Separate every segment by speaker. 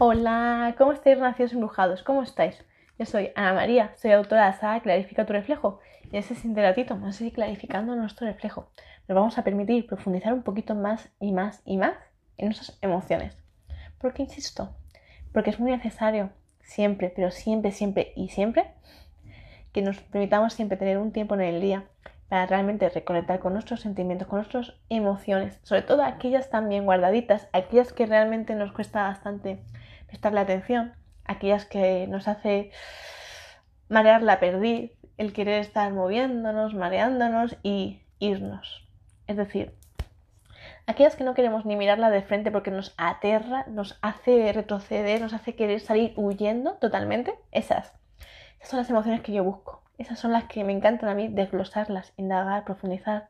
Speaker 1: Hola, ¿cómo estáis, nacidos embrujados? ¿Cómo estáis? Yo soy Ana María, soy autora de la saga Clarifica tu reflejo y en este siguiente ratito vamos a seguir clarificando nuestro reflejo. Nos vamos a permitir profundizar un poquito más y más y más en nuestras emociones. ¿Por qué insisto? Porque es muy necesario siempre, pero siempre, siempre y siempre que nos permitamos siempre tener un tiempo en el día para realmente reconectar con nuestros sentimientos, con nuestras emociones, sobre todo aquellas también guardaditas, aquellas que realmente nos cuesta bastante prestarle atención, aquellas que nos hace marear la perdiz, el querer estar moviéndonos, mareándonos y irnos. Es decir, aquellas que no queremos ni mirarla de frente porque nos aterra, nos hace retroceder, nos hace querer salir huyendo totalmente, esas. Esas son las emociones que yo busco. Esas son las que me encantan a mí desglosarlas, indagar, profundizar,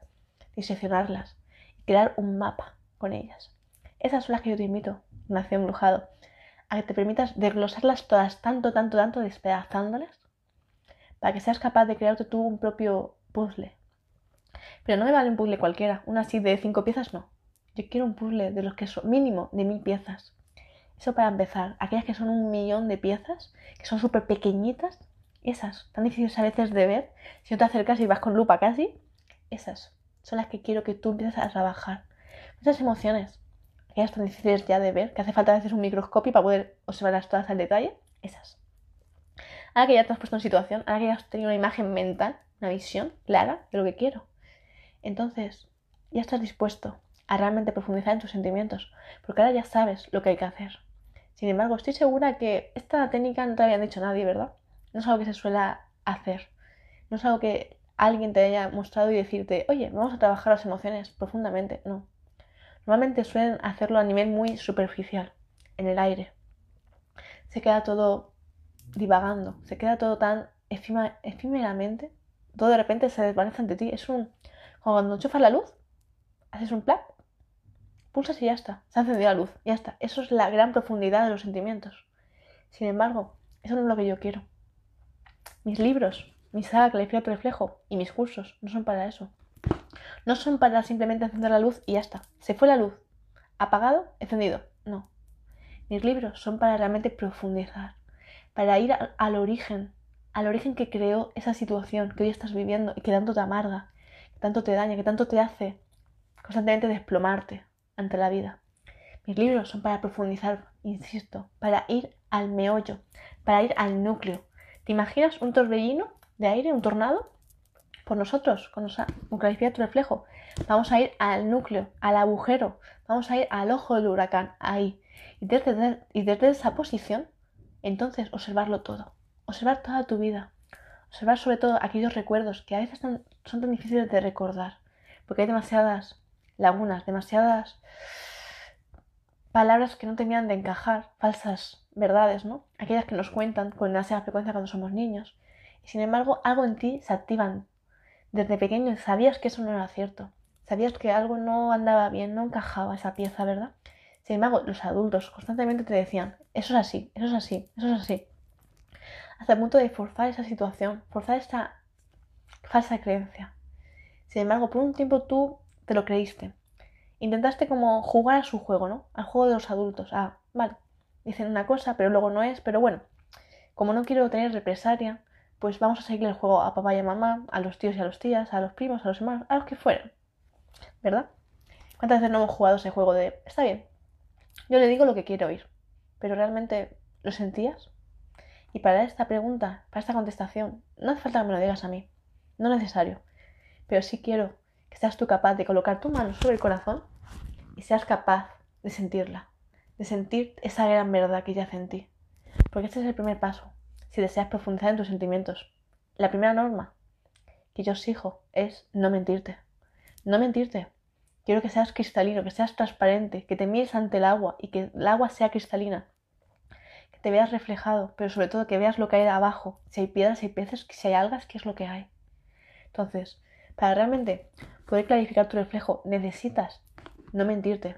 Speaker 1: diseccionarlas y crear un mapa con ellas. Esas son las que yo te invito, Nación Embrujado, a que te permitas desglosarlas todas tanto, tanto, tanto, despedazándolas, para que seas capaz de crearte tú un propio puzzle. Pero no me vale un puzzle cualquiera, una así de cinco piezas no. Yo quiero un puzzle de los que son mínimo de mil piezas. Eso para empezar. Aquellas que son un millón de piezas, que son súper pequeñitas, esas, tan difíciles a veces de ver, si no te acercas y vas con lupa casi, esas son las que quiero que tú empieces a trabajar. Esas emociones, aquellas tan difíciles ya de ver, que hace falta a veces un microscopio para poder observarlas todas al detalle, esas. Ahora que ya te has puesto en situación, ahora que ya has tenido una imagen mental, una visión clara de lo que quiero, entonces ya estás dispuesto a realmente profundizar en tus sentimientos, porque ahora ya sabes lo que hay que hacer. Sin embargo, estoy segura que esta técnica no te habían dicho nadie, ¿verdad? No es algo que se suele hacer. No es algo que alguien te haya mostrado y decirte, oye, vamos a trabajar las emociones profundamente. No. Normalmente suelen hacerlo a nivel muy superficial, en el aire. Se queda todo divagando, se queda todo tan efímeramente, todo de repente se desvanece ante ti. Es un. Cuando enchufas la luz, haces un plap, pulsas y ya está. Se ha encendido la luz, ya está. Eso es la gran profundidad de los sentimientos. Sin embargo, eso no es lo que yo quiero. Mis libros, mi saga tu reflejo y mis cursos no son para eso. No son para simplemente encender la luz y ya está. Se fue la luz. Apagado, encendido. No. Mis libros son para realmente profundizar, para ir al, origen, al origen que creó esa situación que hoy estás viviendo y que tanto te amarga, que tanto te daña, que tanto te hace constantemente desplomarte ante la vida. Mis libros son para profundizar, insisto, para ir al meollo, para ir al núcleo, ¿Te imaginas un torbellino de aire, un tornado? Por nosotros, con clarificar tu reflejo, vamos a ir al núcleo, al agujero, vamos a ir al ojo del huracán, ahí. Y desde, y desde esa posición, entonces observarlo todo, observar toda tu vida, observar sobre todo aquellos recuerdos que a veces son tan difíciles de recordar, porque hay demasiadas lagunas, demasiadas palabras que no tenían de encajar, falsas verdades, ¿no? Aquellas que nos cuentan con demasiada frecuencia cuando somos niños. Y sin embargo, algo en ti se activan. Desde pequeño sabías que eso no era cierto. Sabías que algo no andaba bien, no encajaba esa pieza, ¿verdad? Sin embargo, los adultos constantemente te decían, eso es así, eso es así, eso es así. Hasta el punto de forzar esa situación, forzar esta falsa creencia. Sin embargo, por un tiempo tú te lo creíste. Intentaste como jugar a su juego, ¿no? Al juego de los adultos. Ah, vale, dicen una cosa, pero luego no es, pero bueno, como no quiero tener represalia, pues vamos a seguir el juego a papá y a mamá, a los tíos y a los tías, a los primos, a los hermanos, a los que fueran. ¿Verdad? ¿Cuántas veces no hemos jugado ese juego de, está bien, yo le digo lo que quiero oír, pero realmente lo sentías? Y para esta pregunta, para esta contestación, no hace falta que me lo digas a mí, no es necesario, pero sí quiero que seas tú capaz de colocar tu mano sobre el corazón y seas capaz de sentirla de sentir esa gran verdad que yace en ti. Porque este es el primer paso, si deseas profundizar en tus sentimientos. La primera norma que yo exijo es no mentirte. No mentirte. Quiero que seas cristalino, que seas transparente, que te mires ante el agua y que el agua sea cristalina. Que te veas reflejado, pero sobre todo que veas lo que hay abajo. Si hay piedras, si hay peces, si hay algas, qué es lo que hay. Entonces, para realmente poder clarificar tu reflejo, necesitas no mentirte,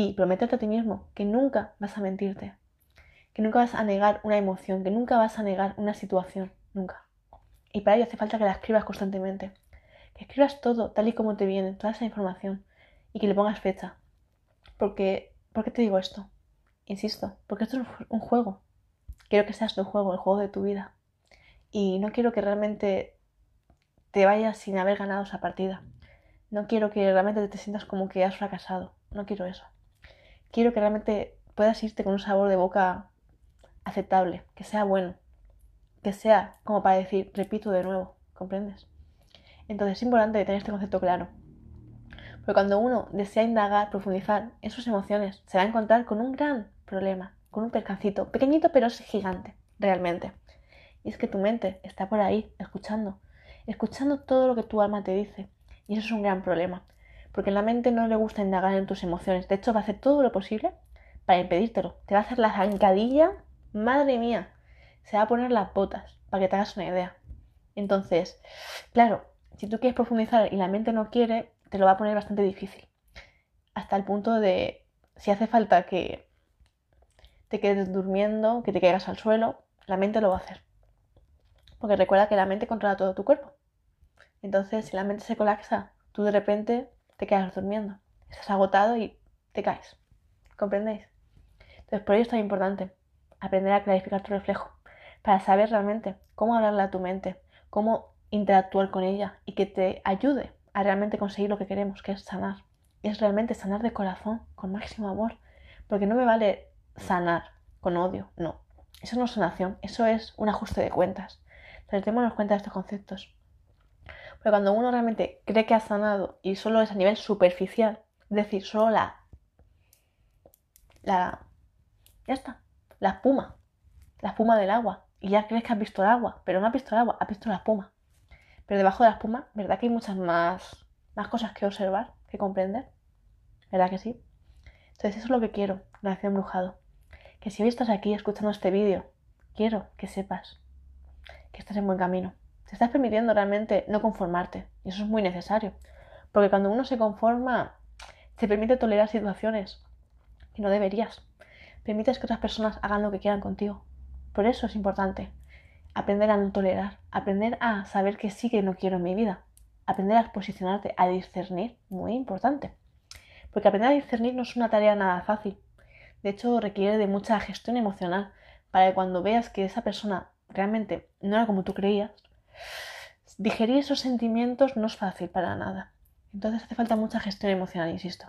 Speaker 1: y prometerte a ti mismo que nunca vas a mentirte, que nunca vas a negar una emoción, que nunca vas a negar una situación, nunca. Y para ello hace falta que la escribas constantemente, que escribas todo tal y como te viene, toda esa información y que le pongas fecha. Porque, ¿por qué te digo esto? insisto, porque esto es un juego. Quiero que seas tu juego, el juego de tu vida. Y no quiero que realmente te vayas sin haber ganado esa partida. No quiero que realmente te sientas como que has fracasado. No quiero eso. Quiero que realmente puedas irte con un sabor de boca aceptable, que sea bueno, que sea como para decir, repito de nuevo, ¿comprendes? Entonces es importante tener este concepto claro. Porque cuando uno desea indagar, profundizar en sus emociones, se va a encontrar con un gran problema, con un percancito, pequeñito pero gigante, realmente. Y es que tu mente está por ahí, escuchando, escuchando todo lo que tu alma te dice. Y eso es un gran problema, porque la mente no le gusta indagar en tus emociones. De hecho, va a hacer todo lo posible para impedírtelo. Te va a hacer la zancadilla, madre mía, se va a poner las botas, para que te hagas una idea. Entonces, claro, si tú quieres profundizar y la mente no quiere, te lo va a poner bastante difícil. Hasta el punto de, si hace falta que te quedes durmiendo, que te caigas al suelo, la mente lo va a hacer. Porque recuerda que la mente controla todo tu cuerpo. Entonces, si la mente se colapsa, tú de repente te quedas durmiendo. Estás agotado y te caes. ¿Comprendéis? Entonces, por ello es tan importante aprender a clarificar tu reflejo. Para saber realmente cómo hablarle a tu mente, cómo interactuar con ella y que te ayude a realmente conseguir lo que queremos, que es sanar. Es realmente sanar de corazón, con máximo amor. Porque no me vale sanar con odio, no. Eso no es sanación, eso es un ajuste de cuentas. Entonces, démonos cuenta de estos conceptos. Porque cuando uno realmente cree que ha sanado y solo es a nivel superficial, es decir, solo la. la. ya está, la espuma, la espuma del agua. Y ya crees que has visto el agua, pero no has visto el agua, has visto la espuma. Pero debajo de la espuma, ¿verdad que hay muchas más, más cosas que observar, que comprender? ¿Verdad que sí? Entonces eso es lo que quiero, Nación Embrujado. Que si hoy estás aquí escuchando este vídeo, quiero que sepas que estás en buen camino. Te estás permitiendo realmente no conformarte. Y eso es muy necesario. Porque cuando uno se conforma, te permite tolerar situaciones que no deberías. Permites que otras personas hagan lo que quieran contigo. Por eso es importante aprender a no tolerar, aprender a saber que sí que no quiero en mi vida, aprender a posicionarte, a discernir, muy importante. Porque aprender a discernir no es una tarea nada fácil. De hecho, requiere de mucha gestión emocional para que cuando veas que esa persona realmente no era como tú creías, digerir esos sentimientos no es fácil para nada. Entonces hace falta mucha gestión emocional, insisto.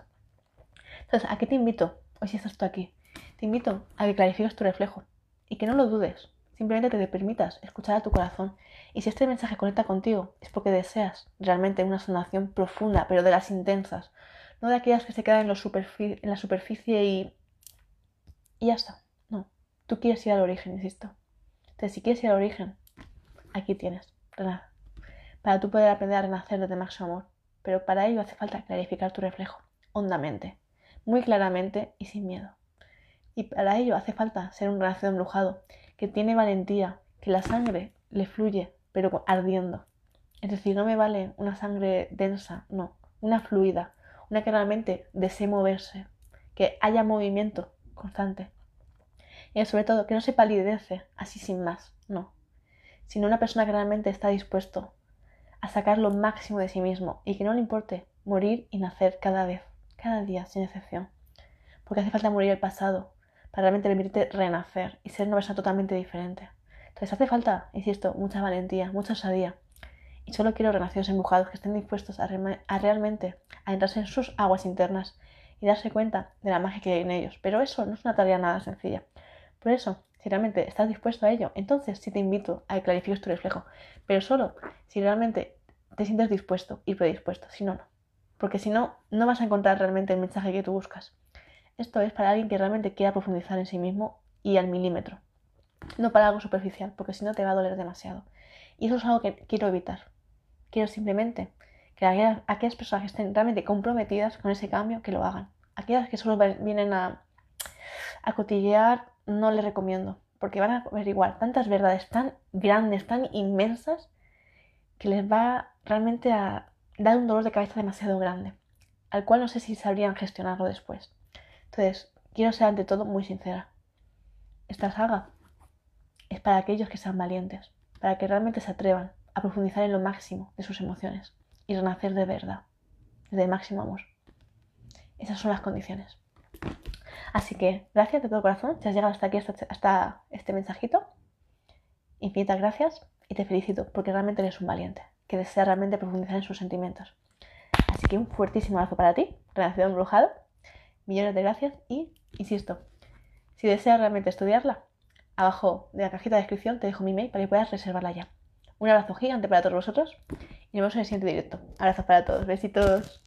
Speaker 1: Entonces, ¿a qué te invito? Hoy si estás tú aquí, te invito a que clarifiques tu reflejo y que no lo dudes, Simplemente te permitas escuchar a tu corazón. Y si este mensaje conecta contigo, es porque deseas realmente una sanación profunda, pero de las intensas. No de aquellas que se quedan en, la superficie y... y ya está. No. Tú quieres ir al origen, insisto. Entonces, si quieres ir al origen, aquí tienes. Para tú poder aprender a renacer desde máximo amor. Pero para ello hace falta clarificar tu reflejo, hondamente, muy claramente y sin miedo. Y para ello hace falta ser un renacido embrujado que tiene valentía, que la sangre le fluye, pero ardiendo. Es decir, no me vale una sangre densa, no, una fluida, una que realmente desee moverse, que haya movimiento constante. Y sobre todo, que no se palidece así sin más, no, sino una persona que realmente está dispuesto a sacar lo máximo de sí mismo y que no le importe morir y nacer cada vez, cada día, sin excepción. Porque hace falta morir el pasado, para realmente permitirte renacer y ser una persona totalmente diferente. Entonces hace falta, insisto, mucha valentía, mucha osadía. Y solo quiero renacidos empujados que estén dispuestos a, realmente a entrarse en sus aguas internas y darse cuenta de la magia que hay en ellos. Pero eso no es una tarea nada sencilla. Por eso, si realmente estás dispuesto a ello, entonces sí te invito a que clarifiques tu reflejo. Pero solo si realmente te sientes dispuesto y predispuesto. Si no, no. Porque si no, no vas a encontrar realmente el mensaje que tú buscas. Esto es para alguien que realmente quiera profundizar en sí mismo y al milímetro. No para algo superficial, porque si no te va a doler demasiado. Y eso es algo que quiero evitar. Quiero simplemente que aquellas, personas que estén realmente comprometidas con ese cambio, que lo hagan. Aquellas que solo vienen a, a cotillear, no les recomiendo, porque van a averiguar tantas verdades tan grandes, tan inmensas, que les va realmente a dar un dolor de cabeza demasiado grande, al cual no sé si sabrían gestionarlo después. Quiero ser ante todo muy sincera. Esta saga es para aquellos que sean valientes, para que realmente se atrevan a profundizar en lo máximo de sus emociones y renacer de verdad, desde el máximo amor. Esas son las condiciones. Así que gracias de todo corazón si has llegado hasta aquí, hasta, este mensajito. Infinitas gracias y te felicito porque realmente eres un valiente que desea realmente profundizar en sus sentimientos. Así que un fuertísimo abrazo para ti, Relación Embrujado. Millones de gracias y, insisto, si deseas realmente estudiarla, abajo de la cajita de descripción te dejo mi mail para que puedas reservarla ya. Un abrazo gigante para todos vosotros y nos vemos en el siguiente directo. Abrazos para todos, besitos.